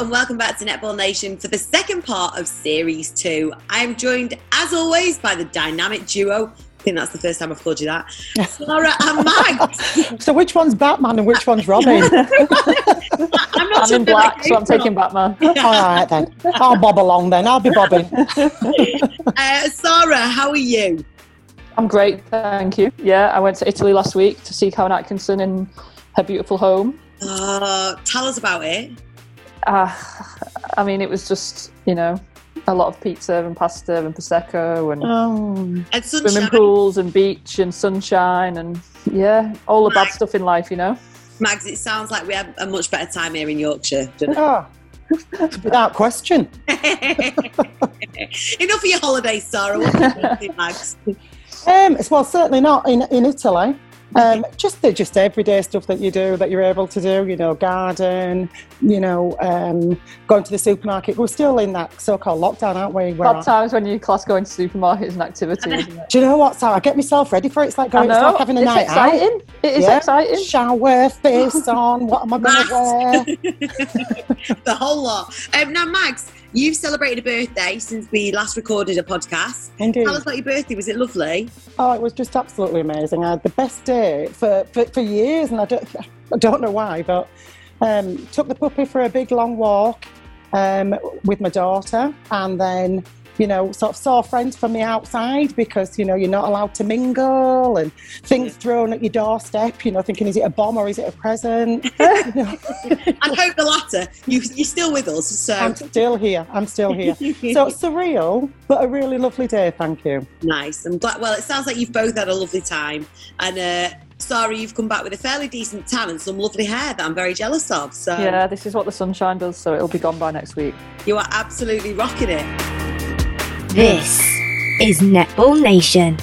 and welcome back to Netball Nation for the second part of Series 2. I am joined, as always, by the dynamic duo. I think that's the first time I've called you that. Sarah and Mags. So which one's Batman and which one's Robin? I'm not I'm sure in black, so I'm taking Batman. All right then. I'll bob along then. I'll be bobbing. Uh, Sarah, how are you? I'm great, thank you. Yeah, I went to Italy last week to see Karen Atkinson in her beautiful home. Uh, tell us about it. Uh, I mean, it was just, you know, a lot of pizza and pasta and prosecco and Oh. And swimming pools and beach and sunshine and yeah, all the bad stuff in life, you know. Mags, it sounds like we have a much better time here in Yorkshire. doesn't Ah, without question. Enough of your holidays, Sarah. What do you think, Mags? Um, well, certainly not in, in Italy. Um, just the just everyday stuff that you do that you're able to do. You know, garden. You know, um, going to the supermarket. We're still in that so-called lockdown, aren't we? Where Bad times when you class going to supermarkets and activity, isn't it? do you know what? So I get myself ready for it. It's like going. It's know. like having a it's night out. exciting. It is Yeah. exciting. Shower, face on. What am I going to wear? the whole lot. Um, now, Mags, you've celebrated a birthday since we last recorded a podcast. Indeed. Tell us about your birthday. Was it lovely? Oh, it was just absolutely amazing. I had the best day for, for, for years, and I don't, I don't know why, but um, took the puppy for a big long walk um, with my daughter, and then you know sort of saw friends from the outside because you know you're not allowed to mingle and things thrown at your doorstep. You know, thinking is it a bomb or is it a present? You know, I hope the latter. You, you're still with us, so I'm still here. I'm still here. So it's surreal, but a really lovely day. Thank you. nice. I'm glad. Well, it sounds like you've both had a lovely time, and uh, Sarah, you've come back with a fairly decent tan and some lovely hair that I'm very jealous of. So Yeah, this is what the sunshine does, so it'll be gone by next week. you are absolutely rocking it. This is Netball Nation.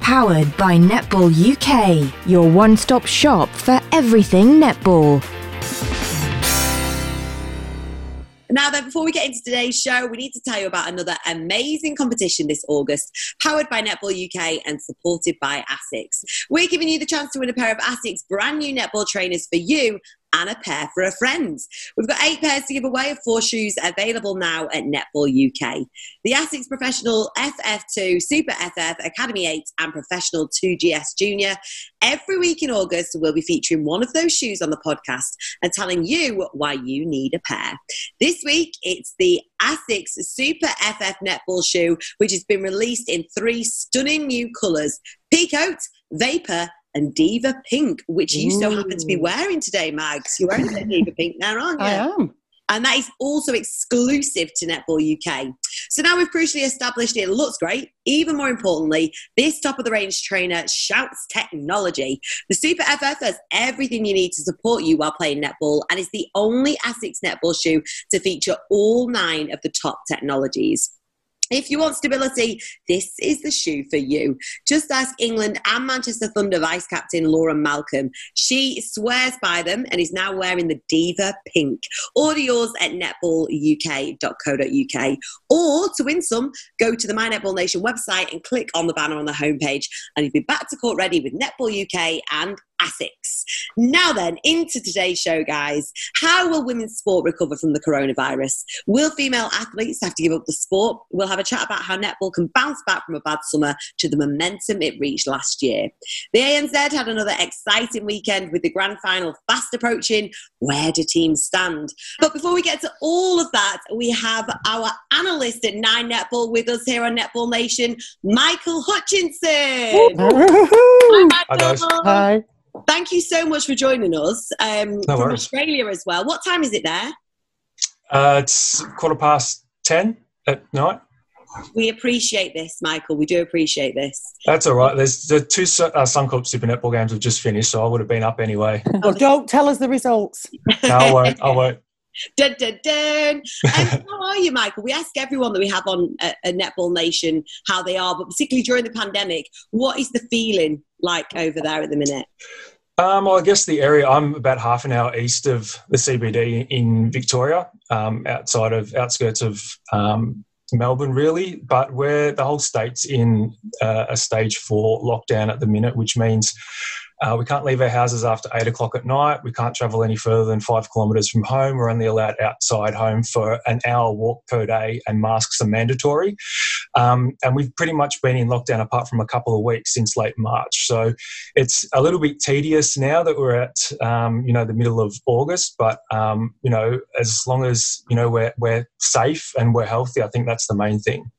Powered by Netball UK, your one stop shop for everything netball. Now, then, before we get into today's show, we need to tell you about another amazing competition this August, powered by Netball UK and supported by ASICS. We're giving you the chance to win a pair of ASICS brand new netball trainers for you and a pair for a friend. We've got eight pairs to give away of four shoes available now at Netball UK. The ASICS Professional FF2, Super FF, Academy 8, and Professional 2GS Junior. Every week in August, we'll be featuring one of those shoes on the podcast and telling you why you need a pair. This week, it's the ASICS Super FF netball shoe, which has been released in three stunning new colours Peacoat, Vapor, and Diva Pink, which you so happen to be wearing today, Mags. You're wearing a Diva Pink now, aren't you? I am. And that is also exclusive to Netball UK. So now we've crucially established it looks great. Even more importantly, this top of the range trainer shouts technology. The Super FF has everything you need to support you while playing netball and is the only ASICS netball shoe to feature all nine of the top technologies. If you want stability, this is the shoe for you. Just ask England and Manchester Thunder vice captain Laura Malcolm. She swears by them and is now wearing the Diva Pink. Order yours at netballuk.co.uk. Or to win some, go to the My Netball Nation website and click on the banner on the homepage, and you'll be back to court ready with Netball UK and ASICS. Now then, into today's show, guys. How will women's sport recover from the coronavirus? Will female athletes have to give up the sport? We'll have a chat about how netball can bounce back from a bad summer to the momentum it reached last year. The ANZ had another exciting weekend with the grand final fast approaching. Where do teams stand? But before we get to all of that, we have our analyst at Nine Netball with us here on Netball Nation, Michael Hutchinson. Hi, Hi. Michael. Hi. Thank you so much for joining us um, No from worries. Australia as well. What time is it there? Uh, it's quarter past 10 at night. We appreciate this, Michael. We do appreciate this. That's all right. There's the two Su- uh, Suncorp Super Netball games have just finished, so I would have been up anyway. Well, don't tell us the results. No, I won't. I won't. Dun, dun, dun. Um, how are you, Michael? We ask everyone that we have on a, a Netball Nation how they are, but particularly during the pandemic, what is the feeling like over there at the minute? Um, well, I guess the area I'm about half an hour east of the CBD in Victoria, um, outside of outskirts of um, Melbourne, really. But where the whole state's in uh, a stage four lockdown at the minute, which means Uh, we can't leave our houses after eight o'clock at night. We can't travel any further than five kilometres from home. We're only allowed outside home for an hour walk per day, and masks are mandatory. Um, and we've pretty much been in lockdown apart from a couple of weeks since late March. So it's a little bit tedious now that we're at um, you know the middle of August. But um, you know, as long as you know we're we're safe and we're healthy, I think that's the main thing.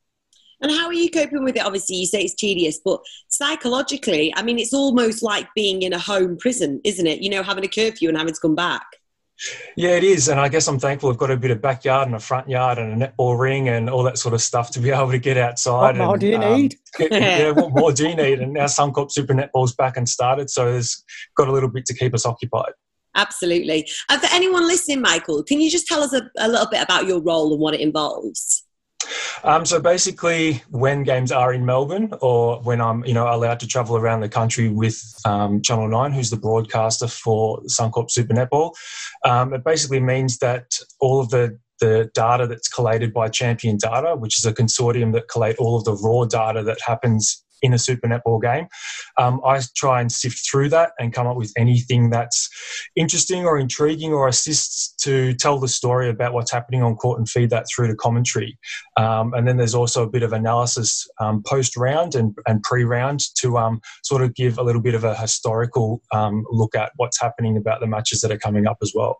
And how are you coping with it? Obviously, you say it's tedious, but psychologically, I mean, it's almost like being in a home prison, isn't it? You know, having a curfew and having to come back. Yeah, it is. And I guess I'm thankful I've got a bit of backyard and a front yard and a netball ring and all that sort of stuff to be able to get outside. What more and, do you um, need? yeah, what more do you need? And now Suncorp Super Netball's back and started, so there's got a little bit to keep us occupied. Absolutely. And for anyone listening, Michael, can you just tell us a, a little bit about your role and what it involves? Um, so basically, when games are in Melbourne, or when I'm, you know, allowed to travel around the country with um, Channel Nine, who's the broadcaster for Suncorp Super Netball, um, it basically means that all of the the data that's collated by Champion Data, which is a consortium that collate all of the raw data that happens in a Super Netball game. Um, I try and sift through that and come up with anything that's interesting or intriguing or assists to tell the story about what's happening on court and feed that through to commentary. Um, and then there's also a bit of analysis um, post round and, and pre round to um, sort of give a little bit of a historical um, look at what's happening about the matches that are coming up as well.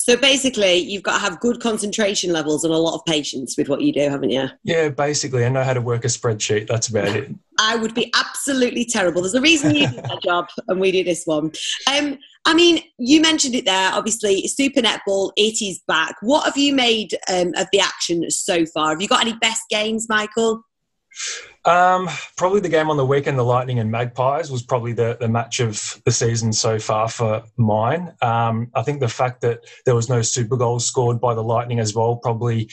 So basically, you've got to have good concentration levels and a lot of patience with what you do, haven't you? Yeah, basically, I know how to work a spreadsheet. That's about it. I would be absolutely terrible. There's a reason you do that job and we do this one. Um, I mean, you mentioned it there. Obviously, Super Netball, it is back. What have you made um, of the action so far? Have you got any best games, Michael? Um, probably the game on the weekend, the Lightning and Magpies, was probably the, the match of the season so far for mine. Um, I think the fact that there was no super goals scored by the Lightning as well probably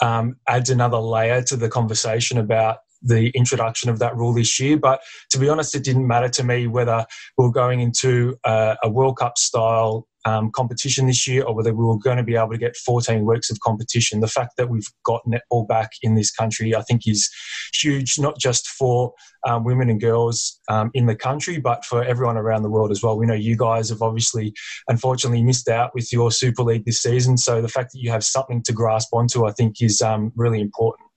um, adds another layer to the conversation about the introduction of that rule this year. But to be honest, it didn't matter to me whether we are going into a, a World Cup style um, competition this year or whether we were going to be able to get 14 weeks of competition. The fact that we've got netball back in this country, I think, is huge, not just for um, women and girls um, in the country, but for everyone around the world as well. We know you guys have obviously, unfortunately, missed out with your Super League this season. So the fact that you have something to grasp onto, I think, is um, really important.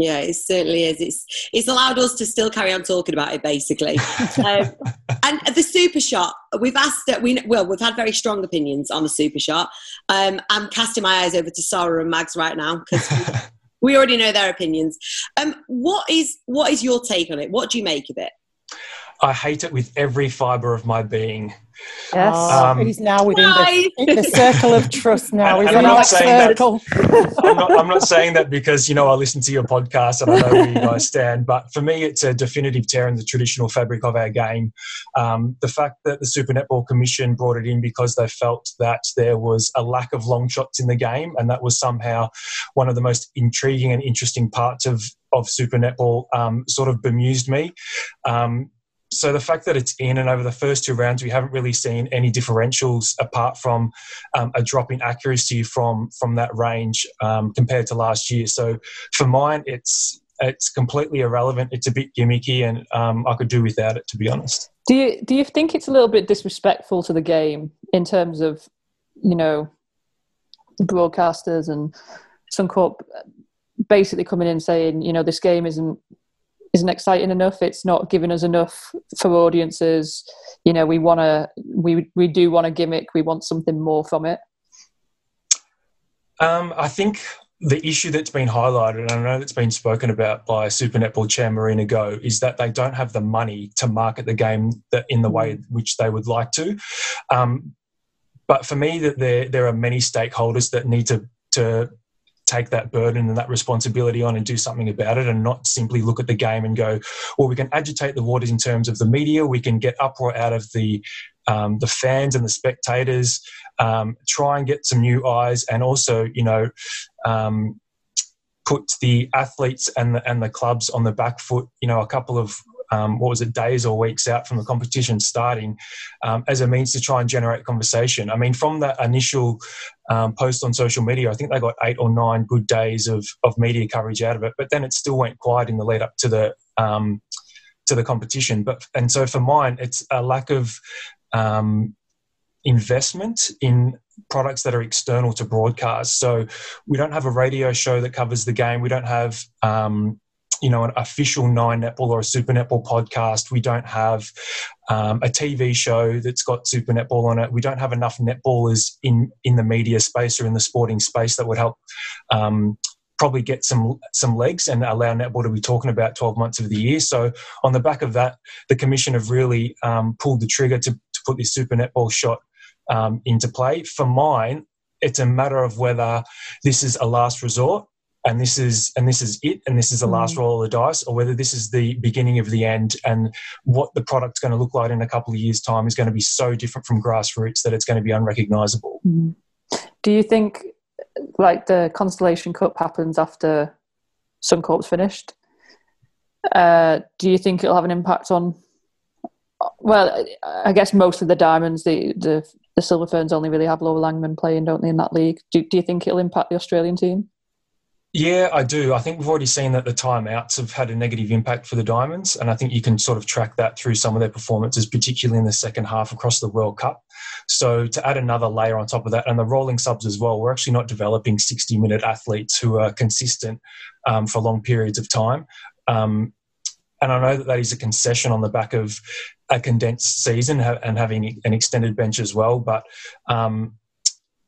Yeah, it certainly is. It's it's allowed us to still carry on talking about it, basically. um, and the super shot, we've asked that we well, we've had very strong opinions on the super shot. Um, I'm casting my eyes over to Sarah and Mags right now because we, we already know their opinions. Um, what is what is your take on it? What do you make of it? I hate it with every fibre of my being. Yes. Oh, Um, he's now within the, the circle of trust now. And- He's and in I'm that not saying that- circle. I'm not, I'm not saying that because you know I listen to your podcast and I know where you guys stand, but for me it's a definitive tear in the traditional fabric of our game. Um, the fact that the Super Netball Commission brought it in because they felt that there was a lack of long shots in the game, and that was somehow one of the most intriguing and interesting parts of of Super Netball. Um, sort of bemused me. Um, so the fact that it's in and over the first two rounds we haven't really seen any differentials apart from um, a drop in accuracy from from that range um, compared to last year. So for mine it's it's completely irrelevant. It's a bit gimmicky and um, i could do without it to be honest. Do you do you think it's a little bit disrespectful to the game in terms of you know broadcasters and some Suncorp basically coming in saying you know this game isn't isn't exciting enough it's not giving us enough for audiences. You know we want to we we do want a gimmick we want something more from it. Um, I think the issue that's been highlighted, and I know that's been spoken about by Super Netball Chair Marina Go, is that they don't have the money to market the game in the way which they would like to. Um, but for me, that there there are many stakeholders that need to to take that burden and that responsibility on and do something about it and not simply look at the game and go, well, we can agitate the waters in terms of the media, we can get uproar out of the um, the fans and the spectators, um, try and get some new eyes, and also, you know, um, put the athletes and the, and the clubs on the back foot. You know, a couple of um, what was it, days or weeks out from the competition starting, um, as a means to try and generate conversation. I mean, from that initial um, post on social media, I think they got eight or nine good days of of media coverage out of it, but then it still went quiet in the lead up to the um, to the competition. But and so for mine, it's a lack of um, investment in products that are external to broadcast. So we don't have a radio show that covers the game. We don't have um, you know an official nine netball or a super netball podcast. We don't have um, a tv show that's got super netball on it. We don't have enough netballers in in the media space or in the sporting space that would help um, probably get some some legs and allow netball to be talking about 12 months of the year. So on the back of that the commission have really um, pulled the trigger to, to put this super netball shot um, into play. For mine, it's a matter of whether this is a last resort and this is and this is it and this is the last mm. roll of the dice or whether this is the beginning of the end and what the product's going to look like in a couple of years time is going to be so different from grassroots that it's going to be unrecognizable mm. do you think like the constellation cup happens after suncorp's finished uh, do you think it'll have an impact on well i guess most of the diamonds the the the Silver Ferns only really have Laura Langman playing, don't they, in that league? Do, do you think it'll impact the Australian team? Yeah, I do. I think we've already seen that the timeouts have had a negative impact for the Diamonds, and I think you can sort of track that through some of their performances, particularly in the second half across the World Cup. So to add another layer on top of that, and the rolling subs as well, we're actually not developing 60-minute athletes who are consistent um, for long periods of time. Um, and I know that that is a concession on the back of a condensed season and having an extended bench as well. But um,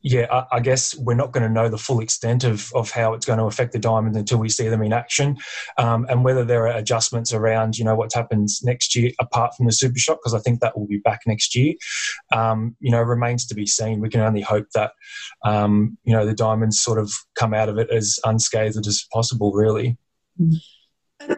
yeah, I, I, guess we're not going to know the full extent of, of how it's going to affect the Diamonds until we see them in action, um, and whether there are adjustments around you know what happens next year apart from the Super Shot because I think that will be back next year. Um, you know, remains to be seen. We can only hope that um, you know the Diamonds sort of come out of it as unscathed as possible. Really. Mm-hmm.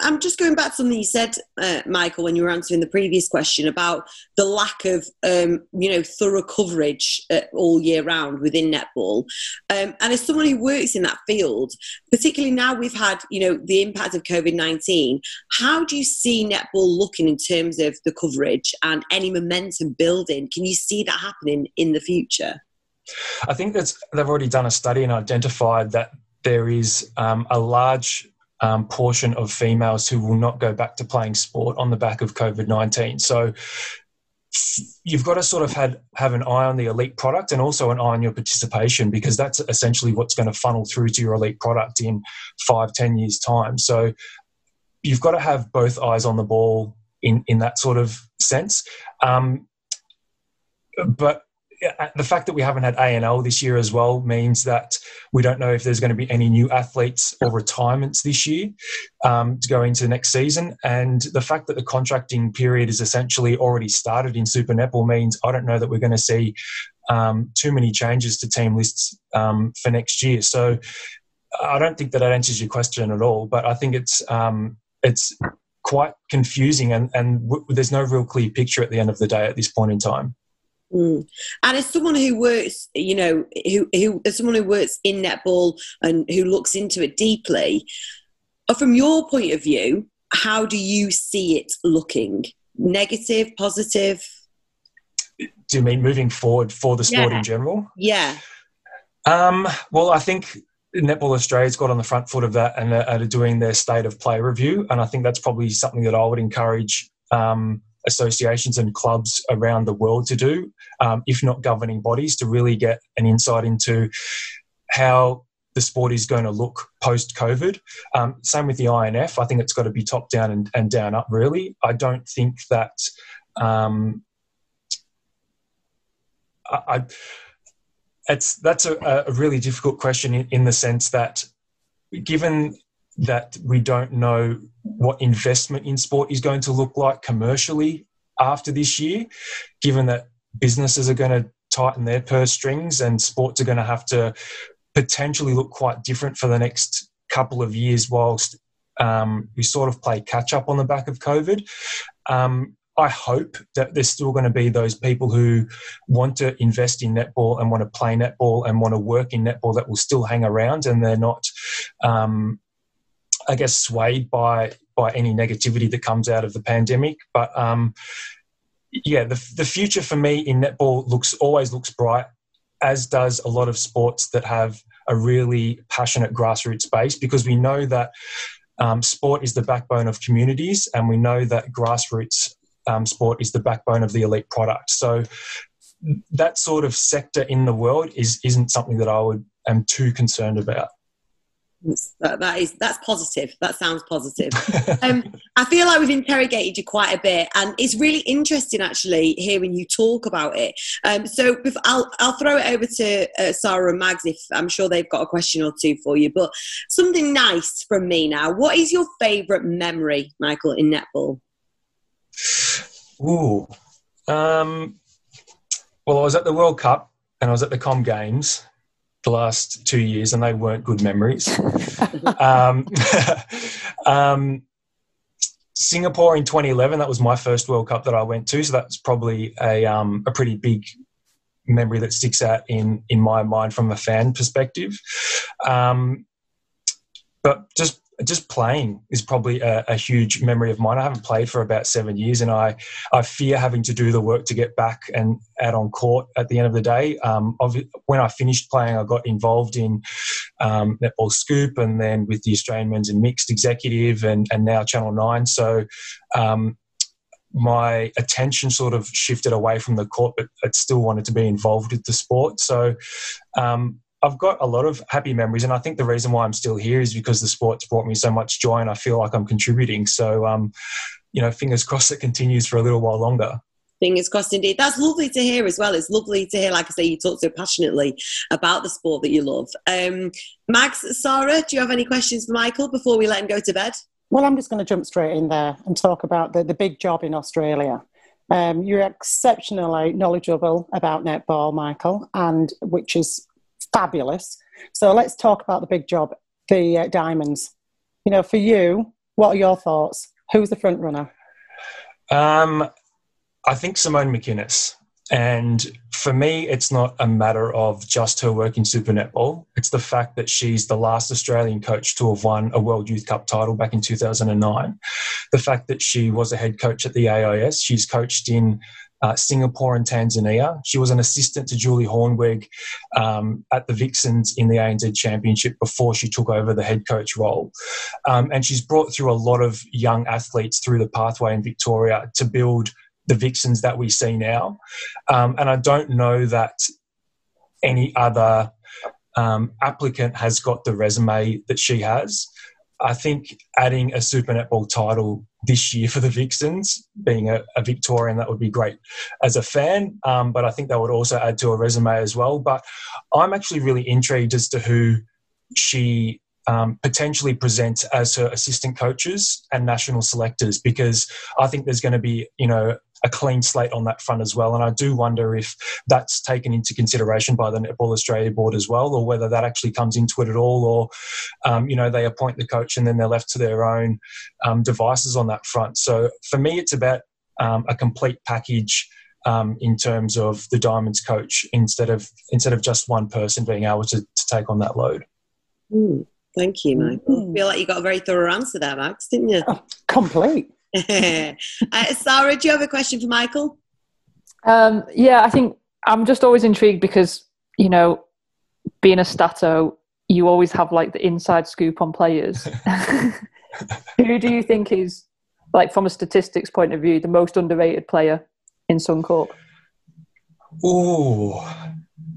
I'm just going back to something you said, uh, Michael, when you were answering the previous question about the lack of, um, you know, thorough coverage uh, all year round within netball. Um, and as someone who works in that field, particularly now we've had, you know, the impact of COVID 19, how do you see netball looking in terms of the coverage and any momentum building? Can you see that happening in the future? I think that's they've already done a study and identified that there is um, a large um, portion of females who will not go back to playing sport on the back of COVID 19. So you've got to sort of had, have an eye on the elite product and also an eye on your participation because that's essentially what's going to funnel through to your elite product in five, ten years' time. So you've got to have both eyes on the ball in, in that sort of sense. Um, but the fact that we haven't had ANL this year as well means that we don't know if there's going to be any new athletes or retirements this year um, to go into the next season. And the fact that the contracting period is essentially already started in Super Netball means I don't know that we're going to see um, too many changes to team lists um, for next year. So I don't think that, that answers your question at all. But I think it's um, it's quite confusing, and, and w- there's no real clear picture at the end of the day at this point in time. Mm. And as someone who works, you know, who, who as someone who works in netball and who looks into it deeply, uh, from your point of view, how do you see it looking? Negative, positive? Do you mean moving forward for the sport yeah. in general? Yeah. Um, well, I think Netball Australia's got on the front foot of that and are, are doing their state of play review, and I think that's probably something that I would encourage um, associations and clubs around the world to do, um, if not governing bodies, to really get an insight into how the sport is going to look post COVID. Um, same with the INF. I think it's got to be top down and, and down up, really. I don't think that. Um, I, I, it's that's a, a really difficult question in, in the sense that given that we don't know what investment in sport is going to look like commercially after this year, given that businesses are going to tighten their purse strings and sports are going to have to potentially look quite different for the next couple of years whilst um, we sort of play catch up on the back of COVID. Um, I hope that there's still going to be those people who want to invest in netball and want to play netball and want to work in netball that will still hang around and they're not um, I guess, swayed by by any negativity that comes out of the pandemic. But um, yeah, the the future for me in netball looks always looks bright, as does a lot of sports that have a really passionate grassroots base, because we know that um, sport is the backbone of communities, and we know that grassroots um, sport is the backbone of the elite product. So that sort of sector in the world is isn't something that I would am too concerned about. That, that is that's positive. That sounds positive. um, I feel like we've interrogated you quite a bit, and it's really interesting actually hearing you talk about it. Um, so I'll I'll throw it over to uh, Sarah and Mags if I'm sure they've got a question or two for you. But something nice from me now. What is your favourite memory, Michael, in netball? Ooh, um, well, I was at the World Cup and I was at the Com Games the last two years, and they weren't good memories. um, um, Singapore in 2011, that was my first World Cup that I went to, so that's probably a um, a pretty big memory that sticks out in in my mind from a fan perspective. Um, but just just playing is probably a, a, huge memory of mine. I haven't played for about seven years, and I, I fear having to do the work to get back and out on court at the end of the day. Um, when I finished playing, I got involved in um, Netball Scoop and then with the Australian Men's and Mixed Executive and, and now Channel 9. So um, my attention sort of shifted away from the court, but I still wanted to be involved with the sport. So um, I've got a lot of happy memories, and I think the reason why I'm still here is because the sport's brought me so much joy, and I feel like I'm contributing. So, um, you know, fingers crossed it continues for a little while longer. Fingers crossed indeed. That's lovely to hear as well. It's lovely to hear, like I say, you talk so passionately about the sport that you love. Um, Mags, Sarah, do you have any questions for Michael before we let him go to bed? Well, I'm just going to jump straight in there and talk about the, the big job in Australia. Um, you're exceptionally knowledgeable about netball, Michael, and which is fabulous. So let's talk about the big job, the uh, diamonds. You know, for you, what are your thoughts? Who's the front runner? Um, I think Simone McKinnis. And for me, it's not a matter of just her work in Super Netball. It's the fact that she's the last Australian coach to have won a World Youth Cup title back in 2009. The fact that she was a head coach at the AIS. She's coached in uh, Singapore and Tanzania. She was an assistant to Julie Hoornweg um, at the Vixens in the ANZ Championship before she took over the head coach role. Um, and she's brought through a lot of young athletes through the pathway in Victoria to build the Vixens that we see now. Um, and I don't know that any other um, applicant has got the resume that she has. I think adding a Super Netball title this year for the Vixens, being a, a Victorian, that would be great as a fan. Um, but I think that would also add to a resume as well. But I'm actually really intrigued as to who she um, potentially presents as her assistant coaches and national selectors because I think there's going to be, you know, a clean slate on that front as well. And I do wonder if that's taken into consideration by the Netball Australia board as well, or whether that actually comes into it at all, or um, you know they appoint the coach and then they're left to their own um, devices on that front. So for me, it's about um, a complete package. Um, in terms of the Diamonds coach, instead of instead of just one person being able to, to take on that load. Mm, thank you, Michael. Mm. I feel like you got a very thorough answer there, Max, didn't you? Oh, complete. uh, Sarah, do you have a question for Michael? Um, yeah, I think I'm just always intrigued because, you know, being a stato, you always have like the inside scoop on players. Who do you think is, like, from a statistics point of view, the most underrated player in Suncorp? Oh,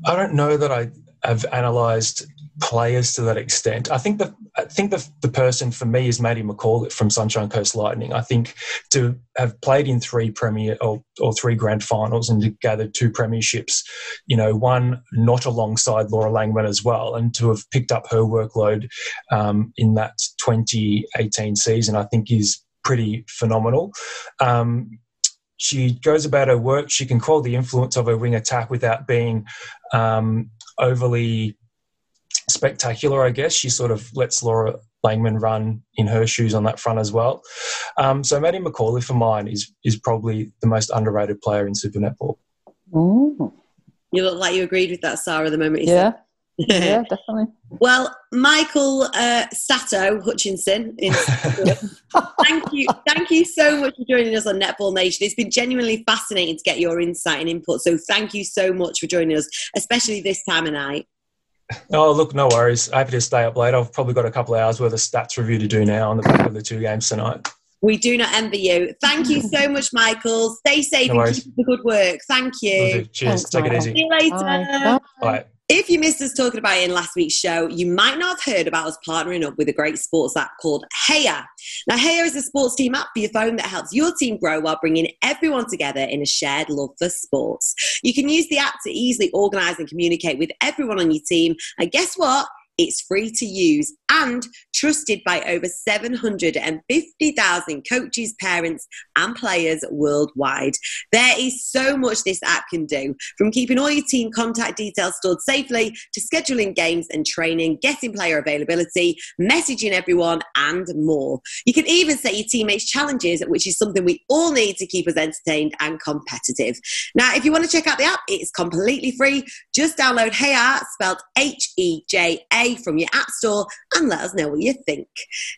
I don't know that I have analysed players to that extent. I think the I think the the person for me is Maddie McCall from Sunshine Coast Lightning. I think to have played in three premier or, or three grand finals and to gather two premierships, you know, one not alongside Laura Langman as well, and to have picked up her workload um, in that 2018 season, I think is pretty phenomenal. Um, she goes about her work. She can call the influence of her wing attack without being um, overly spectacular, I guess. She sort of lets Laura Langman run in her shoes on that front as well. Um, so Maddie McCauley for mine is is probably the most underrated player in Super Netball. Mm. You look like you agreed with that, Sarah, the moment you yeah. said yeah, definitely. Well, Michael uh, Sato Hutchinson, thank you, thank you so much for joining us on Netball Nation. It's been genuinely fascinating to get your insight and input. So, thank you so much for joining us, especially this time of night. Oh, look, no worries. Happy to stay up late. I've probably got a couple of hours worth of stats review to do now on the back of the two games tonight. We do not envy you. Thank you so much, Michael. Stay safe No and worries. keep up the good work. Thank you. Cheers. Thanks, Take it easy. See you later. Bye. Bye. If you missed us talking about it in last week's show, you might not have heard about us partnering up with a great sports app called Heja. Now, Heja is a sports team app for your phone that helps your team grow while bringing everyone together in a shared love for sports. You can use the app to easily organize and communicate with everyone on your team. And guess what? It's free to use and trusted by over 750,000 coaches, parents, and players worldwide. There is so much this app can do from keeping all your team contact details stored safely to scheduling games and training, getting player availability, messaging everyone, and more. You can even set your teammates challenges, which is something we all need to keep us entertained and competitive. Now, if you want to check out the app, it's completely free. Just download Heja, spelled H E J A, from your app store and let us know what you think.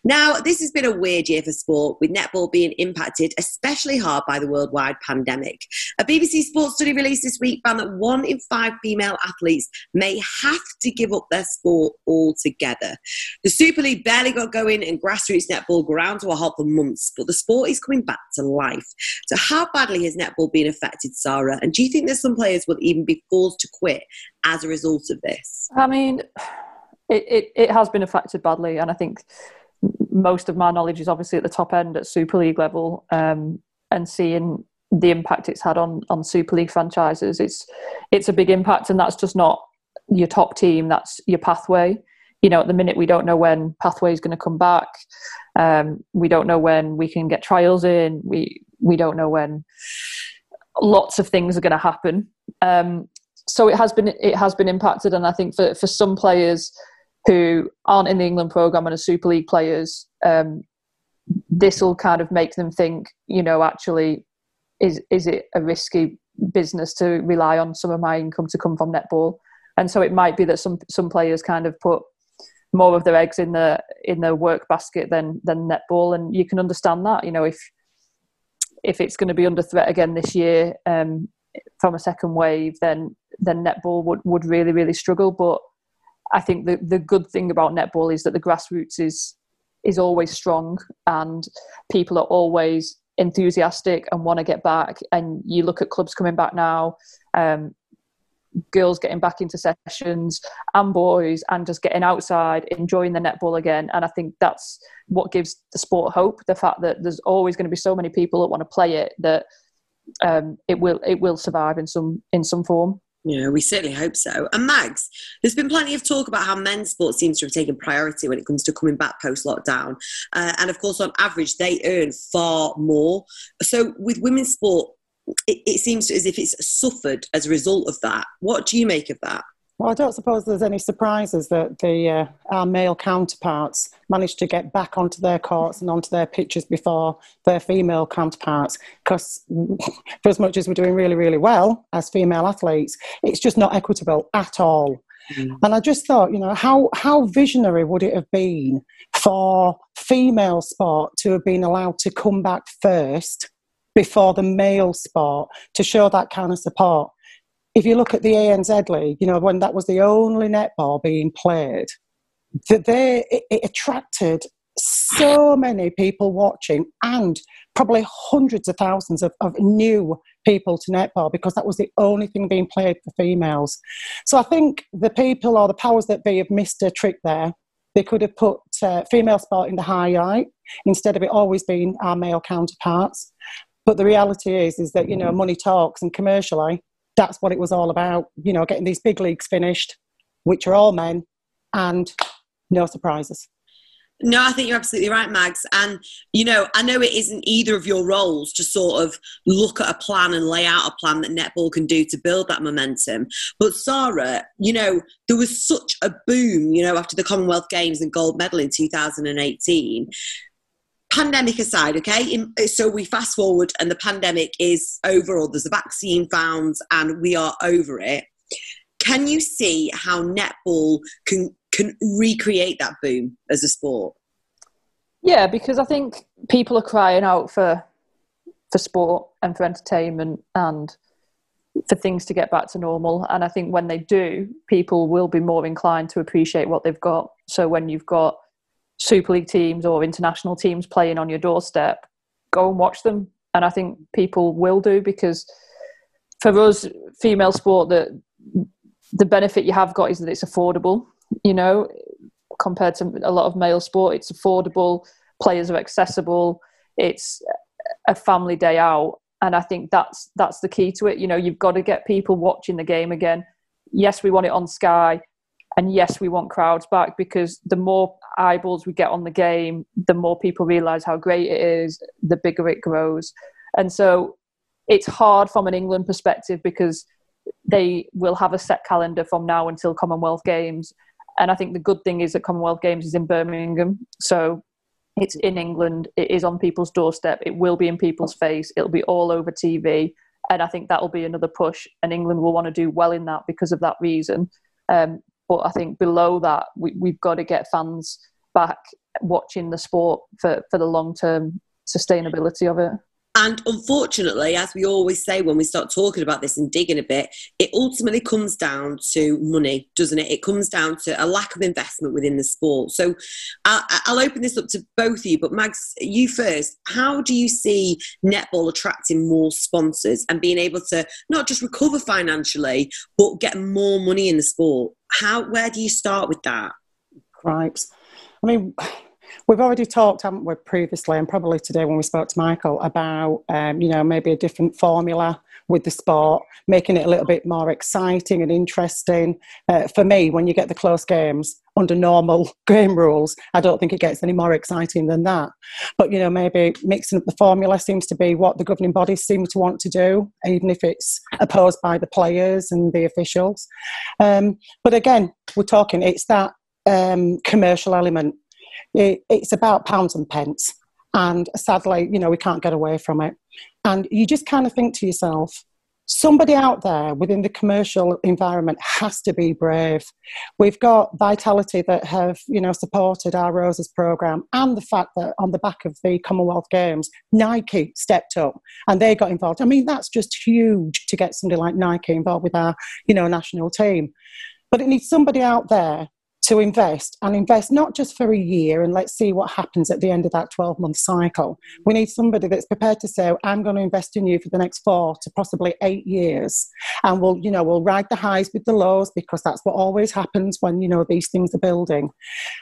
Now, this has been a weird year for sport, with netball being impacted especially hard by the worldwide pandemic. A BBC Sports study released this week found that one in five female athletes may have to give up their sport altogether. The Super League barely got going, and grassroots netball ground to a halt for months, but the sport is coming back to life. So, how badly has netball been affected, Sarah? And do you think that some players will even be forced to quit as a result of this? I mean, it, it, it has been affected badly, and I think most of my knowledge is obviously at the top end at Super League level, um, and seeing the impact it's had on on Super League franchises, it's it's a big impact, and that's just not your top team. That's your pathway. You know, at the minute we don't know when pathway is going to come back. Um, we don't know when we can get trials in. We we don't know when lots of things are going to happen. Um, so it has been it has been impacted, and I think for for some players who aren't in the England program and are Super League players, um, this will kind of make them think, you know, actually, is is it a risky business to rely on some of my income to come from netball? And so it might be that some some players kind of put more of their eggs in the in their work basket than than netball, and you can understand that. You know, if if it's going to be under threat again this year um, from a second wave, then then netball would, would really really struggle. But I think the the good thing about netball is that the grassroots is is always strong, and people are always enthusiastic and want to get back. And you look at clubs coming back now. Um, girls getting back into sessions and boys and just getting outside enjoying the netball again and i think that's what gives the sport hope the fact that there's always going to be so many people that want to play it that um, it will it will survive in some in some form Yeah, we certainly hope so. And Mags, there's been plenty of talk about how men's sports seems to have taken priority when it comes to coming back post lockdown. Uh, and of course, on average, they earn far more. So with women's sport, it, it seems as if it's suffered as a result of that. What do you make of that? Well, I don't suppose there's any surprises that the uh, our male counterparts managed to get back onto their courts and onto their pitches before their female counterparts. Because for as much as we're doing really, really well as female athletes, it's just not equitable at all. And I just thought, you know, how how visionary would it have been for female sport to have been allowed to come back first before the male sport to show that kind of support? If you look at the ANZ League, you know, when that was the only netball being played, that they it, it attracted so many people watching and probably hundreds of thousands of, of new people to netball because that was the only thing being played for females. So I think the people or the powers that be have missed a trick there. They could have put uh, female sport in the highlight instead of it always being our male counterparts. But the reality is, is that you know, money talks, and commercially, that's what it was all about. You know, getting these big leagues finished, which are all men, and no surprises. No, I think you're absolutely right, Mags. And, you know, I know it isn't either of your roles to sort of look at a plan and lay out a plan that netball can do to build that momentum. But, Sarah, you know, there was such a boom, you know, after the Commonwealth Games and gold medal in 2018. Pandemic aside, okay, so we fast forward and the pandemic is over, or there's a vaccine found and we are over it. Can you see how netball can can recreate that boom as a sport? Yeah, because I think people are crying out for for sport and for entertainment, and for things to get back to normal. And I think when they do, people will be more inclined to appreciate what they've got. So when you've got Super League teams or international teams playing on your doorstep, go and watch them. And I think people will do because for us, female sport, the the benefit you have got is that it's affordable. You know, compared to a lot of male sport, it's affordable. Players are accessible. It's a family day out, and I think that's that's the key to it. You know, you've got to get people watching the game again. Yes, we want it on Sky, and yes, we want crowds back because the more eyeballs we get on the game, the more people realise how great it is. The bigger it grows, and so it's hard from an England perspective because they will have a set calendar from now until Commonwealth Games. And I think the good thing is that Commonwealth Games is in Birmingham. So it's in England. It is on people's doorstep. It will be in people's face. It'll be all over TV. And I think that will be another push. And England will want to do well in that because of that reason. Um, but I think below that, we, we've got to get fans back watching the sport for, for the long term sustainability of it. And unfortunately, as we always say when we start talking about this and digging a bit, it ultimately comes down to money, doesn't it? It comes down to a lack of investment within the sport. So I'll, I'll open this up to both of you, but Mags, you first. How do you see netball attracting more sponsors and being able to not just recover financially, but get more money in the sport? How? Where do you start with that? Right. I mean We've already talked, haven't we, previously, and probably today when we spoke to Michael about, um, you know, maybe a different formula with the sport, making it a little bit more exciting and interesting. Uh, for me, when you get the close games under normal game rules, I don't think it gets any more exciting than that. But, you know, maybe mixing up the formula seems to be what the governing bodies seem to want to do, even if it's opposed by the players and the officials. Um, but again, we're talking, it's that um, commercial element it, it's about pounds and pence. And sadly, you know, we can't get away from it. And you just kind of think to yourself, somebody out there within the commercial environment has to be brave. We've got Vitality that have, you know, supported our Roses program and the fact that on the back of the Commonwealth Games, Nike stepped up and they got involved. I mean, that's just huge to get somebody like Nike involved with our, you know, national team. But it needs somebody out there to invest and invest not just for a year and let's see what happens at the end of that 12 month cycle. We need somebody that's prepared to say, I'm going to invest in you for the next four to possibly eight years. And we'll, you know, we'll ride the highs with the lows because that's what always happens when, you know, these things are building.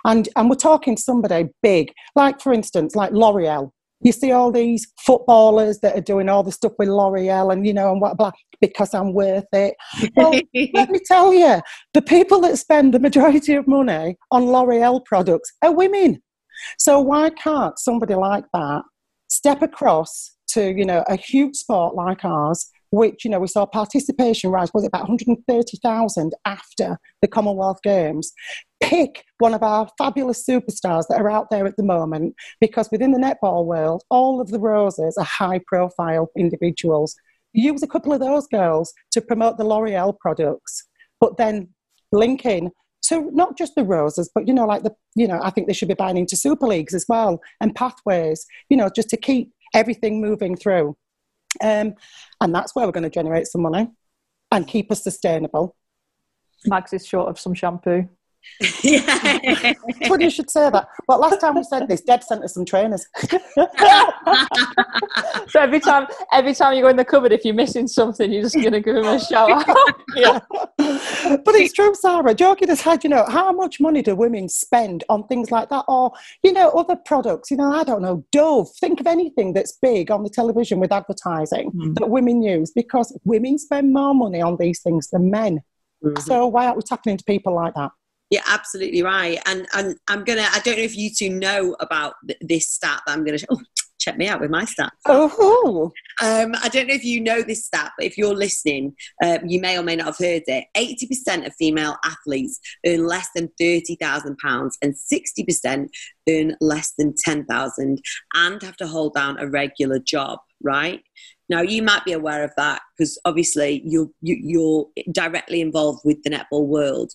And, and we're talking somebody big, like for instance, like L'Oreal. You see all these footballers that are doing all the stuff with L'Oreal and, you know, and what, blah, because I'm worth it. Well, let me tell you, the people that spend the majority of money on L'Oreal products are women. So why can't somebody like that step across to, you know, a huge sport like ours which you know we saw participation rise was it about 130,000 after the Commonwealth Games. Pick one of our fabulous superstars that are out there at the moment because within the netball world all of the roses are high profile individuals. Use a couple of those girls to promote the L'Oreal products but then link in to not just the roses but you know like the you know I think they should be buying into super leagues as well and pathways you know just to keep everything moving through um, and that's where we're going to generate some money and keep us sustainable. Max is short of some shampoo. Yeah. Funny you should say that. But last time we said this, Deb sent us some trainers. so every time, every time you go in the cupboard, if you're missing something, you're just going to give him a shout out. yeah. But it's true, Sarah. Joking aside, you know, how much money do women spend on things like that, or you know, other products? You know, I don't know, Dove. Think of anything that's big on the television with advertising mm. that women use, because women spend more money on these things than men. Mm-hmm. So why aren't we tapping into people like that? You're absolutely right. And and I'm gonna. I don't know if you two know about th- this stat that I'm gonna. Oh, check me out with my stats. Oh. Um, I don't know if you know this stat, but if you're listening, um, you may or may not have heard it. 80% of female athletes earn less than £30,000 and 60% earn less than 10000 and have to hold down a regular job, right? Now, you might be aware of that because obviously you're, you, are you are directly involved with the netball world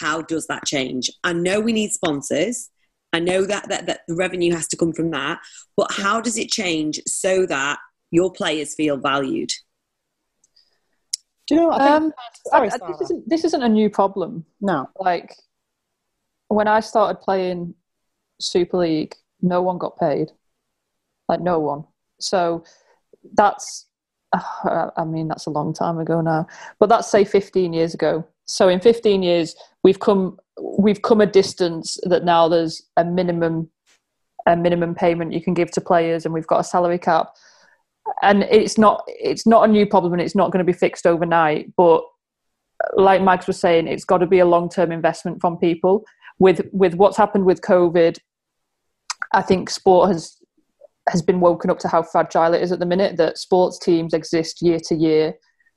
how does that change? I know we need sponsors. I know that, that, that the revenue has to come from that, but how does it change so that your players feel valued? Do you know? What I think, Um, sorry, I- I- this, isn't, this isn't a new problem. no. Like when I started playing Super League, no one got paid. Like no one. So that's, uh, I mean, that's a long time ago now. But that's say 15 years ago. So in 15 years, we've come we've come a distance that now there's a minimum a minimum payment you can give to players, and we've got a salary cap. And it's not it's not a new problem, and it's not going to be fixed overnight. But like Max was saying, it's got to be a long term investment from people. With with what's happened with COVID, I think sport has has been woken up to how fragile it is at the minute. That sports teams exist year to year,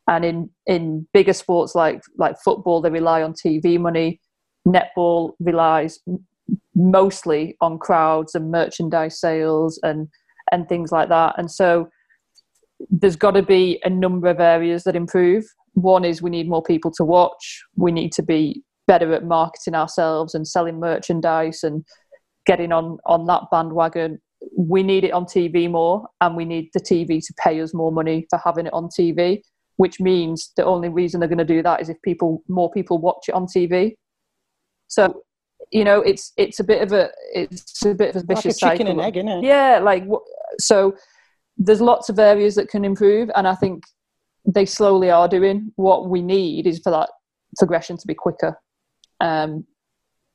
and in in bigger sports like like football, they rely on TV money. Netball relies mostly on crowds and merchandise sales and and things like that. And so there's got to be a number of areas that improve. One is we need more people to watch. We need to be better at marketing ourselves and selling merchandise and getting on on that bandwagon. We need it on TV more, and we need the TV to pay us more money for having it on TV. Which means the only reason they're going to do that is if people more people watch it on TV. So, you know, it's it's a bit of a it's a bit of a Like a vicious chicken cycle. and egg, isn't it? Yeah, like so. There's lots of areas that can improve, and I think they slowly are doing. What we need is for that progression to be quicker. Um,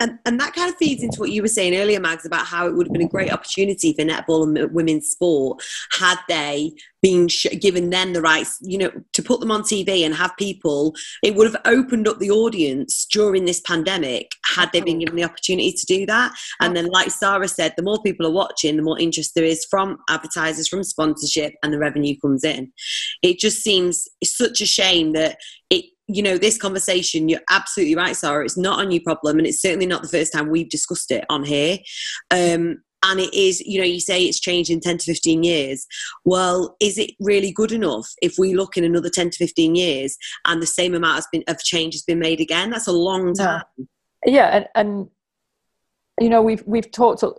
And, and that kind of feeds into what you were saying earlier, Mags, about how it would have been a great opportunity for netball and women's sport had they been sh- given then the rights, you know, to put them on TV and have people. It would have opened up the audience during this pandemic had they been given the opportunity to do that. And then, like Sarah said, the more people are watching, the more interest there is from advertisers, from sponsorship, and the revenue comes in. It just seems such a shame that it you know, this conversation, you're absolutely right, Sarah. It's not a new problem, and it's certainly not the first time we've discussed it on here. Um, and it is, you know, you say it's changed in 10 to 15 years. Well, is it really good enough if we look in another 10 to 15 years and the same amount has been, of change has been made again? That's a long time. yeah and, and you know we've we've talked a,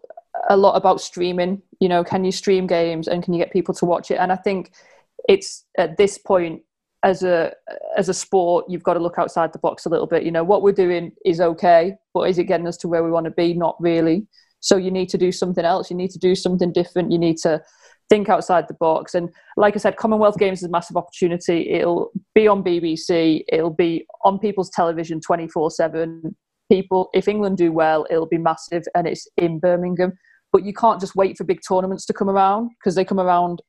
a lot about streaming you know can you stream games and can you get people to watch it and i think it's at this point as a as a sport you've got to look outside the box a little bit. You know what we're doing is okay but is it getting us to where we want to be? Not really. So you need to do something else. You need to do something different. You need to think outside the box. And like i said commonwealth games is a massive opportunity. It'll be on bbc it'll be on people's television 24 7 people if england do well it'll be massive and it's in birmingham. But you can't just wait for big tournaments to come around because they come around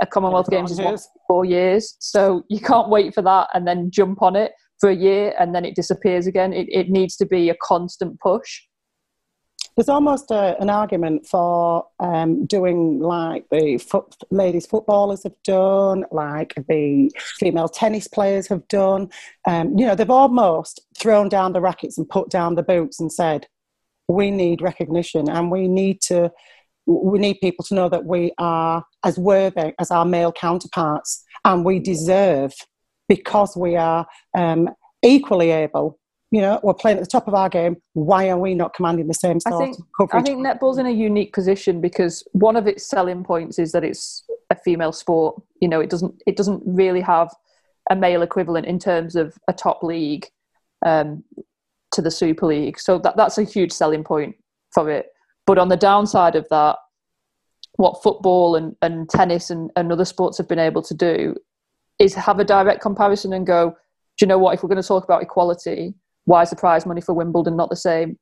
a commonwealth games is what, four years. So you can't wait for that and then jump on it for a year and then it disappears again. It, it needs to be a constant push. There's almost a, an argument for um, doing like the foot, ladies footballers have done, like the female tennis players have done. Um, you know, they've almost thrown down the rackets and put down the boots and said, "We need recognition, and we need to, we need people to know that we are as worthy as our male counterparts, and we deserve because we are um, equally able." You know, we're playing at the top of our game. Why are we not commanding the same I think- coverage? I think netball's in a unique position because one of its selling points is that it's a female sport. You know, it doesn't it doesn't really have a male equivalent in terms of a top league um, to the Super League. So that that's a huge selling point for it. But on the downside of that, what football and, and tennis and, and other sports have been able to do is have a direct comparison and go, do you know what? If we're going to talk about equality, why is the prize money for Wimbledon not the same?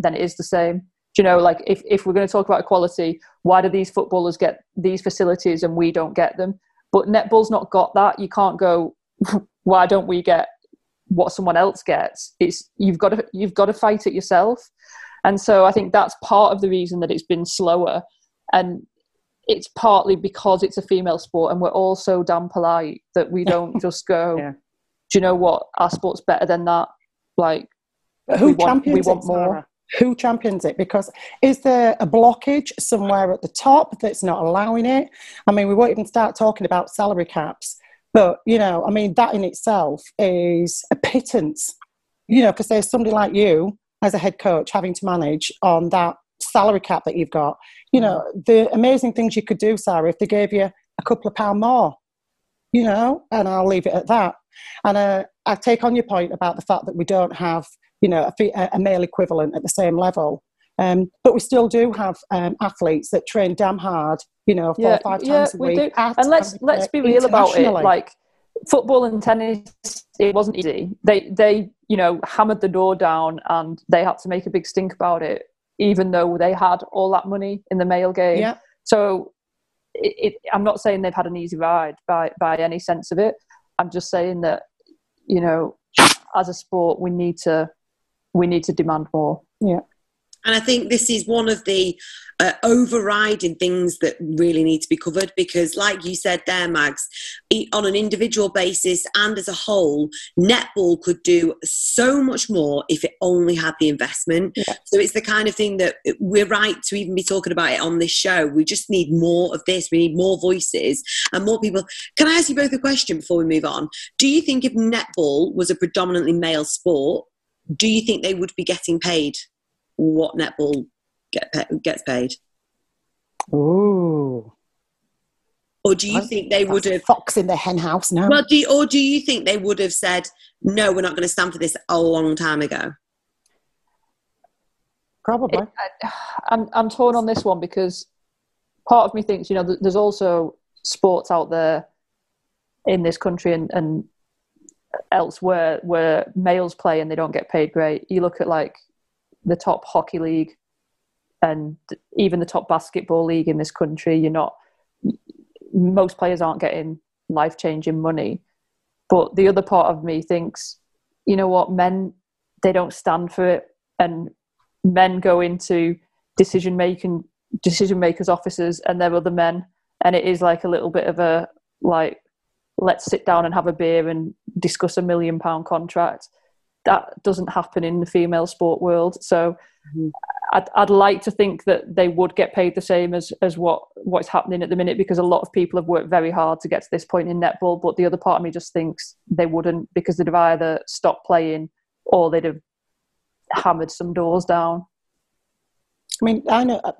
Then it is the same. Do you know, like if, if we're going to talk about equality, why do these footballers get these facilities and we don't get them? But netball's not got that. You can't go, why don't we get what someone else gets? It's you've got to you've got to fight it yourself. And so I think that's part of the reason that it's been slower. And it's partly because it's a female sport and we're all so damn polite that we don't just go, Yeah. do you know what? Our sport's better than that. Like, But who we want- we want it, more. Sarah? Who champions it? Because is there a blockage somewhere at the top that's not allowing it? I mean, we won't even start talking about salary caps, but you know, I mean, that in itself is a pittance. You know, because there's somebody like you as a head coach having to manage on that salary cap that you've got. You know, the amazing things you could do, Sarah, if they gave you a couple of pound more. you know, and I'll leave it at that. And uh, I take on your point about the fact that we don't have, you know, a, a male equivalent at the same level. Um, but we still do have um, athletes that train damn hard, you know, four yeah, or five yeah, times a we do. And let's let's be real about it. Like football and tennis, it wasn't easy. They they you know hammered the door down, and they had to make a big stink about it, even though they had all that money in the male game. yeah, So it, it, I'm not saying they've had an easy ride by by any sense of it. I'm just saying that you know, as a sport, we need to we need to demand more. And I think this is one of the uh, overriding things that really need to be covered because, like you said there, Mags, on an individual basis and as a whole, netball could do so much more if it only had the investment. Yeah. So it's the kind of thing that we're right to even be talking about it on this show. We just need more of this. We need more voices and more people. Can I ask you both a question before we move on? Do you think if netball was a predominantly male sport, do you think they would be getting paid what netball get gets paid, ooh, or do you That's- think they would have? fox in the hen house now. Well, do you, or do you think they would have said no? We're not going to stand for this a long time ago. Probably. It- I, I'm I'm torn on this one because part of me thinks you know there's also sports out there in this country and, and elsewhere where males play and they don't get paid great. You look at like the top hockey league and even the top basketball league in this country. You're not most players aren't getting life changing money, but the other part of me thinks you know what men they don't stand for it. And men go into decision making decision makers offices and they're other men. And it is like a little bit of a like let's sit down and have a beer and discuss a million pound contract that doesn't happen in the female sport world so Mhm. I'd, I'd like to think that they would get paid the same as as what what's happening at the minute because a lot of people have worked very hard to get to this point in netball but the other part of me just thinks they wouldn't because they'd have either stopped playing or they'd have hammered some doors down I mean, I know uh,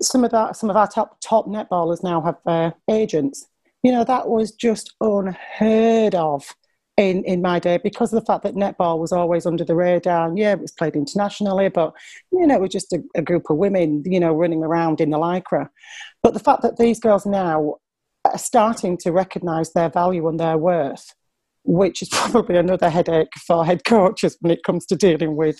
some of that. Some of our top top netballers now have uh, agents. You know, that was just unheard of in in my day because of the fact that netball was always under the radar. And yeah, it was played internationally, but you know, it was just a, a group of women, you know, running around in the lycra. But the fact that these girls now are starting to recognise their value and their worth. Which is probably another headache for head coaches when it comes to dealing with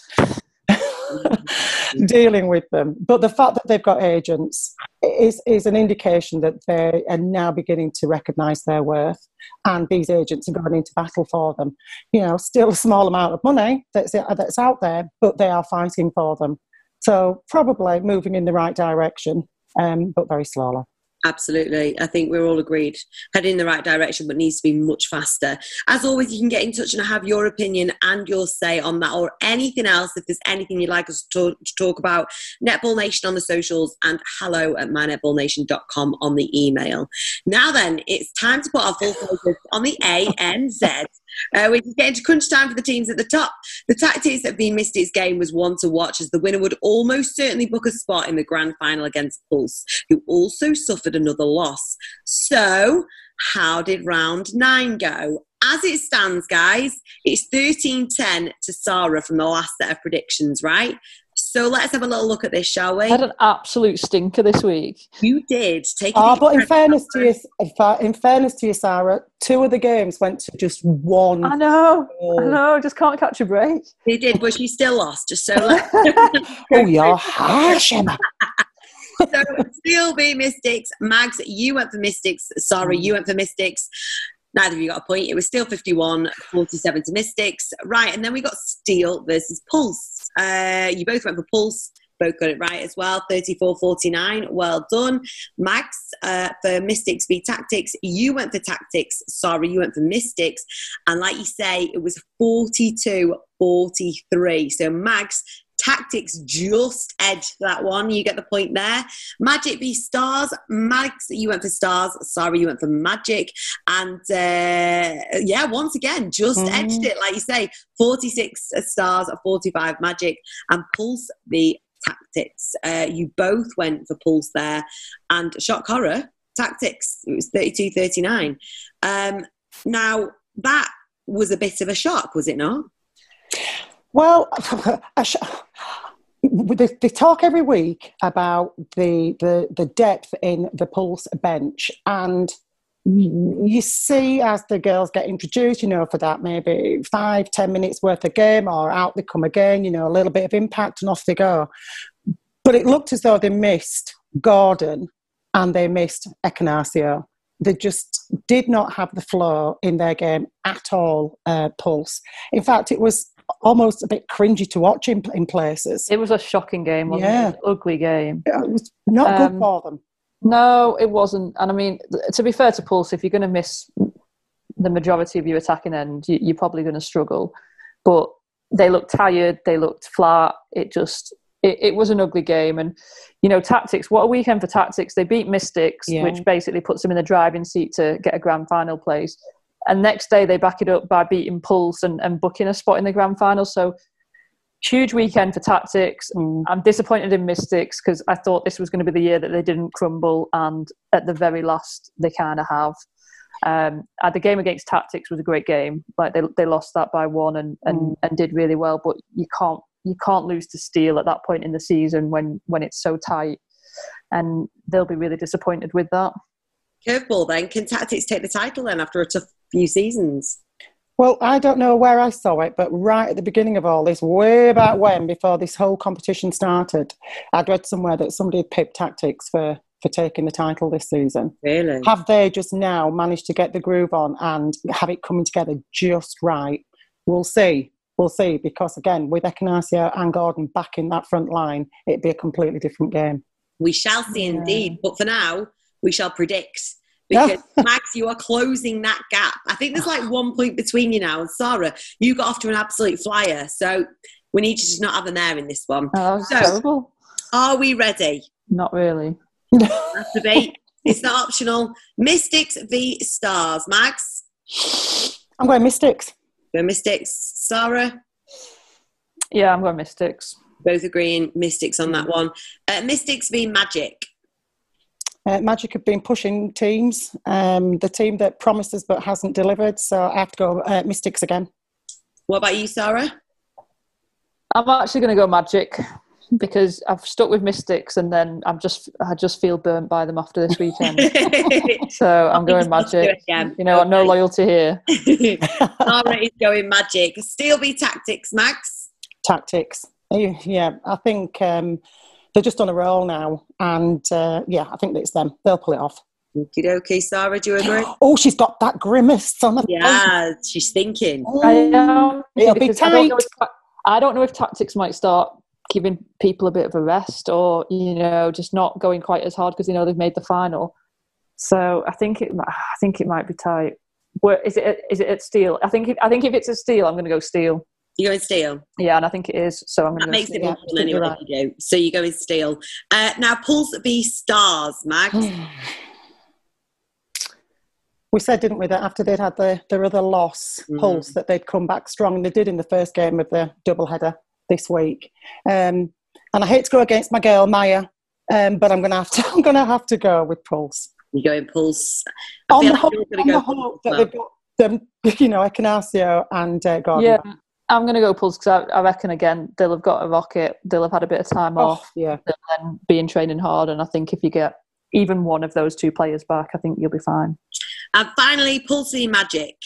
dealing with them. But the fact that they've got agents is, is an indication that they are now beginning to recognise their worth, and these agents are going into battle for them. You know, still a small amount of money that's that's out there, but they are fighting for them. So probably moving in the right direction, um, but very slowly. Absolutely. I think we're all agreed. Heading in the right direction, but needs to be much faster. As always, you can get in touch and have your opinion and your say on that or anything else. If there's anything you'd like us to talk, to talk about, Netball Nation on the socials and hello at mynetballnation.com on the email. Now then, it's time to put our full focus on the ANZ. Uh, we can get into crunch time for the teams at the top. The tactics that the Mystics game was one to watch as the winner would almost certainly book a spot in the grand final against Pulse, who also suffered another loss. So, how did round nine go? As it stands, guys, it's 13 10 to Sarah from the last set of predictions, right? So let's have a little look at this, shall we? I had an absolute stinker this week. You did. Take it. Oh, easy, but in Fred. fairness to you, in fairness to you, Sarah, two of the games went to just one. I know, I know, just can't catch a break. You did, but you still lost. Just so. Oh, you're harsh, Emma. so still be Mystics. Mags, you went for Mystics. Sorry, you went for Mystics. Neither of you got a point. It was still 51 47 to Mystics. Right, and then we got Steel versus Pulse. Uh, you both went for Pulse. Both got it right as well. 34 49. Well done. Max, uh, for Mystics v Tactics, you went for Tactics. Sorry, you went for Mystics. And like you say, it was 42 43. So, Max, Tactics just edged that one. You get the point there. Magic v Stars. Max, you went for Stars. Sorry, you went for Magic. And uh, yeah, once again, just Mhm. edged it. Like you say, 46 Stars, 45 Magic. And Pulse the Tactics. Uh, you both went for Pulse there. And shock horror, Tactics. It was 32 39. Um, now, that was a bit of a shock, was it not? Well, they, they, talk every week about the, the, the depth in the Pulse bench, and you see as the girls get introduced, you know, for that maybe five, ten minutes worth of game, or out they come again, you know, a little bit of impact, and off they go. But it looked as though they missed Gordon and they missed Ekenasio. They just did not have the flow in their game at all, uh, Pulse. In fact, it was almost a bit cringy to watch in, in places. It was a shocking game, wasn't yeah. it? it ugly game. It was not um, good for them. No, it wasn't. And I mean, to be fair to Pulse, if you're going to miss the majority of your attacking end, you, you're probably going to struggle. But they looked tired. They looked flat. It just it, it, was an ugly game. And, you know, tactics, what a weekend for tactics. They beat Mystics, yeah. which basically puts them in the driving seat to get a grand final place. And next day they back it up by beating Pulse and, and booking a spot in the grand final. So huge weekend for tactics. Mm. I'm disappointed in Mystics because I thought this was going to be the year that they didn't crumble, and at the very last, they kind of have. Um, uh, the game against Tactics was a great game. Like they they lost that by one and, and, mm. and did really well, but you can't you can't lose to Steel at that point in the season when when it's so tight, and they'll be really disappointed with that. Curveball then. Can Tactics take the title then after a tough few seasons? Well, I don't know where I saw it, but right at the beginning of all this, way back when, before this whole competition started, I'd read somewhere that somebody had picked Tactics for for taking the title this season. Really? Have they just now managed to get the groove on and have it coming together just right? We'll see we'll see because again with Ekenasio and Gordon back in that front line, it'd be a completely different game. We shall see yeah. indeed, but for now we shall predict because Max, you are closing that gap. I think there's like one point between you now and Sarah. You got off to an absolute flyer, so we need to just not have an there in this one. Oh, so, terrible. Are we ready? Not really. That's debate. it's not optional. Mystics v Stars. Max? I'm going Mystics. Go Mystics. Sarah? Yeah, I'm going Mystics. Both agreeing Mystics on that one. Uh, Mystics v Magic. Uh, Magic have been pushing teams. Um, the team that promises but hasn't delivered. So I have to go uh, Mystics again. What about you, Sarah? I'm actually going to go Magic because I've stuck with Mystics and then I'm just I just feel burnt by them after this weekend. so I'm going Magic. You know, okay. no loyalty here. Sarah is going Magic. Steel be Tactics, Max. Tactics. Yeah, I think um, they're just on a roll now, and uh, yeah, I think it's them. They'll pull it off. Okay, okay, Sarah, do you agree? oh, she's got that grimace on her Yeah, face. she's thinking. I know. It'll be tight. I don't, if, I don't know if tactics might start giving people a bit of a rest or you know just not going quite as hard because you know they've made the final so i think it i think it might be tight where is it is it at steel i think if, i think if it's a steel i'm going to go steel you're going steel yeah and i think it is so i'm going that makes it more fun anyway right. you do so you go with steel uh, now pulse v stars max we said, didn't we, that after they'd had the, their other loss, mm. Pulse, that they'd come back strong, and they did in the first game of the doubleheader this week. Um, and I hate to go against my girl Maia, um, but I'm gonna have to. I'm gonna have to go with Pulse. You go in Pulse. I on the, like hope, on the hope that they've got them, you know, Ekenasio and uh, Gordon. Yeah. I'm going to go Pulse because I, I, reckon again they'll have got a rocket. They'll have had a bit of time oh, off. Yeah, they'll then be in training hard, and I think if you get even one of those two players back, I think you'll be fine. And finally, Pulse Magic.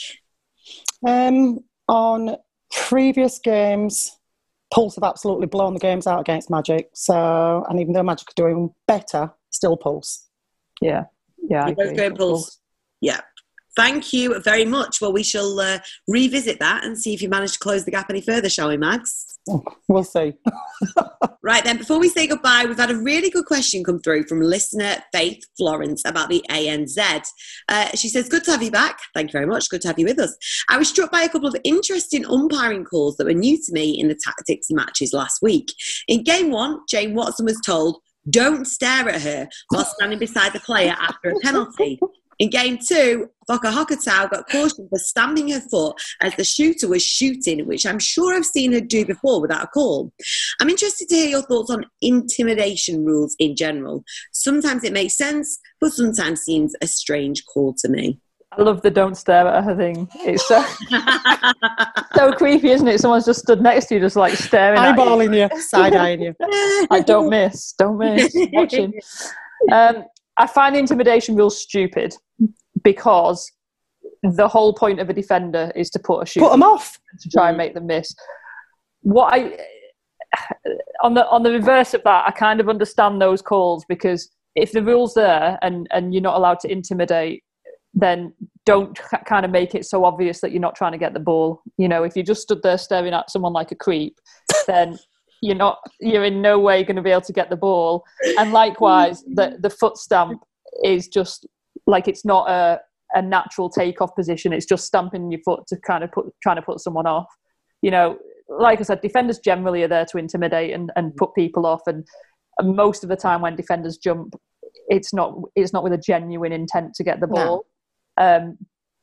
Um, on previous games, Pulse have absolutely blown the games out against Magic. So, and even though Magic are doing better, still Pulse. Yeah, yeah. You're both going Pulse. Pulse. Yeah. Thank you very much. Well, we shall uh, revisit that and see if you manage to close the gap any further, shall we, Max? We'll see. right then, before we say goodbye, we've had a really good question come through from listener Faith Florence about the ANZ. Uh, she says, Good to have you back. Thank you very much. Good to have you with us. I was struck by a couple of interesting umpiring calls that were new to me in the tactics matches last week. In game one, Jane Watson was told, Don't stare at her while standing beside the player after a penalty. In game two, Foka Hokatau got cautioned for stamping her foot as the shooter was shooting, which I'm sure I've seen her do before without a call. I'm interested to hear your thoughts on intimidation rules in general. Sometimes it makes sense, but sometimes seems a strange call to me. I love the don't stare at her thing. It's so so creepy, isn't it? Someone's just stood next to you, just like staring at you. Eyeballing you, side eyeing you. I don't miss, don't miss. Watching. Um, I find intimidation rule stupid because the whole point of a defender is to put a shooter Put them off. to try and make them miss. What I on the on the reverse of that, I kind of understand those calls because if the rules there and and you're not allowed to intimidate, then don't kind of make it so obvious that you're not trying to get the ball. You know, if you just stood there staring at someone like a creep, then you're not you're in no way going to be able to get the ball. And likewise, the the foot stamp is just like it's not a a natural takeoff position. It's just stamping your foot to kind of put trying to put someone off. You know, like I said, defenders generally are there to intimidate and, and put people off. And, and most of the time, when defenders jump, it's not it's not with a genuine intent to get the No. ball. Um,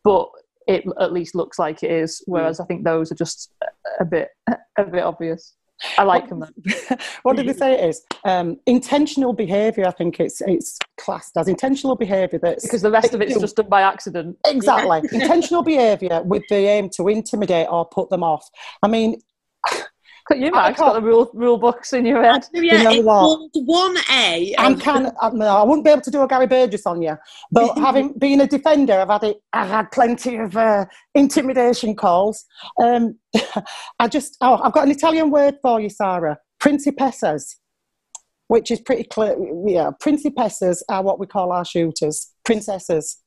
but it at least looks like it is. Whereas I think those are just a bit a bit obvious. I like them. what did they say it is? Um, intentional behaviour. I think it's it's classed as intentional behaviour. That's because the rest of it's just done by accident. exactly intentional behaviour with the aim to intimidate or put them off. I mean, Got you, I Max, got can't- the rule rule books in your head. Yeah, know it's what? called one A. I'm kind of, I, no, I wouldn't be able to do a Gary Burgess on you, but having been a defender, I've had it. I've had plenty of uh, intimidation calls. Um, I just, oh, I've got an Italian word for you, Sarah. Principessas, which is pretty clear. Yeah, principessas are what we call our shooters. Princesses.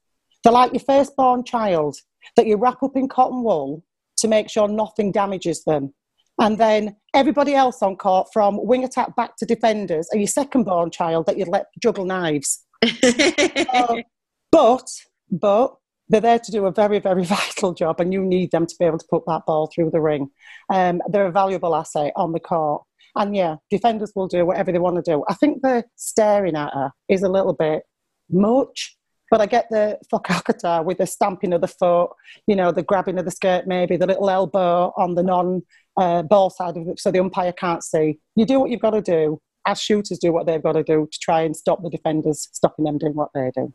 They're like your firstborn child that you wrap up in cotton wool to make sure nothing damages them. And then everybody else on court, from wing attack back to defenders, are your second born child that you'd let juggle knives. Uh, but, but they're there to do a very, very vital job, and you need them to be able to put that ball through the ring. Um, they're a valuable asset on the court. And yeah, defenders will do whatever they want to do. I think the staring at her is a little bit much, but I get the fakakata with the stamping of the foot, you know, the grabbing of the skirt, maybe the little elbow on the non uh, ball side of it so the umpire can't see. You do what you've got to do, as shooters do what they've got to do to try and stop the defenders stopping them doing what they do.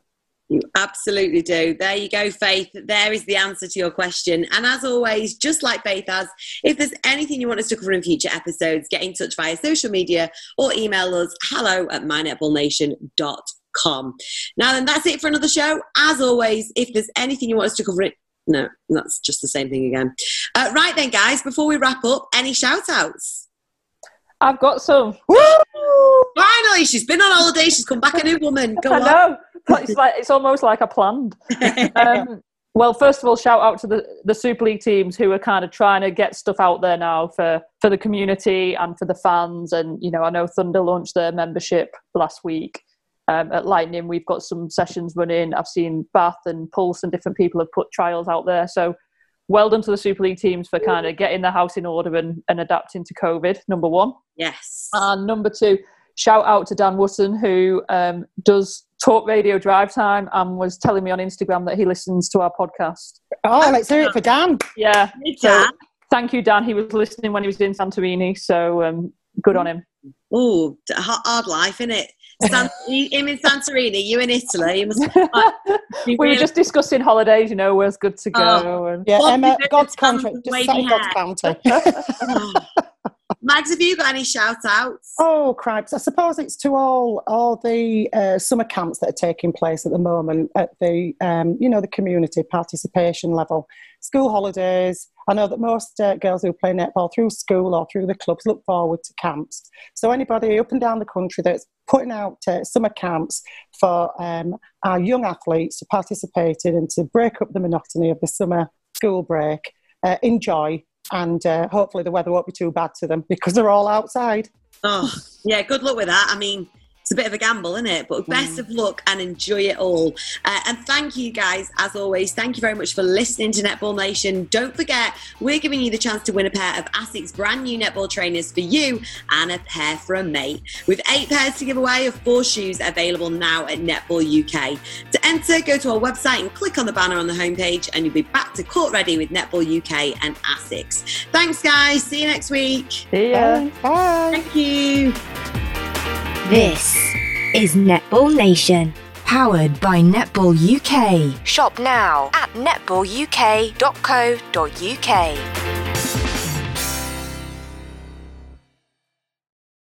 You absolutely do. There you go, Faith. There is the answer to your question. And as always, just like Faith has, if there's anything you want us to cover in future episodes, get in touch via social media or email us hello at mynetballnation.com. Now, then, that's it for another show. As always, if there's anything you want us to cover, it. No, that's just the same thing again. Uh, right then, guys, before we wrap up, any shout outs? I've got some. Finally, she's been on holiday. She's come back a new woman. Go I on. know. It's like it's almost like I planned. Um, well, first of all, shout out to the, the Super League teams who are kind of trying to get stuff out there now for, for the community and for the fans. And you know, I know Thunder launched their membership last week. Um, at Lightning, we've got some sessions running. I've seen Bath and Pulse and different people have put trials out there. So, well done to the Super League teams for kind of getting their house in order and, and adapting to COVID. Number one. Yes. And number two, shout out to Dan Wootton, who um, does talk radio drive time and was telling me on Instagram that he listens to our podcast. Oh, let's hear it for Dan. Yeah. Hey, So thank you, Dan. He was listening when he was in Santorini. So um, good on him. Oh, d- hard, hard life, isn't it? San- you- him in Santorini, you in Italy. You must be we were just discussing holidays, you know, where's good to go. Oh. And Yeah, Emma, God's country. Just wavy set in God's hair? Mags, have you got any shout outs? Oh, cripes. I suppose it's to all all the uh, summer camps that are taking place at the moment at the, um, you know, the community participation level. School holidays. I know that most uh, girls who play netball through school or through the clubs look forward to camps. So anybody up and down the country that's putting out uh, summer camps for um, our young athletes to participate in and to break up the monotony of the summer school break, uh, enjoy. And uh, hopefully the weather won't be too bad to them because they're all outside. Oh, yeah, good luck with that. I mean, it's a bit of a gamble, isn't it? But best of luck and enjoy it all. Uh, and thank you guys, as always. Thank you very much for listening to Netball Nation. Don't forget, we're giving you the chance to win a pair of ASICS brand new netball trainers for you and a pair for a mate. With eight pairs to give away of four shoes available now at Netball UK. To enter, go to our website and click on the banner on the homepage, and you'll be back to court ready with Netball UK and ASICS. Thanks, guys. See you next week. See ya. Bye. Bye. Thank you. This is Netball Nation, powered by Netball UK. Shop now at netballuk.co.uk.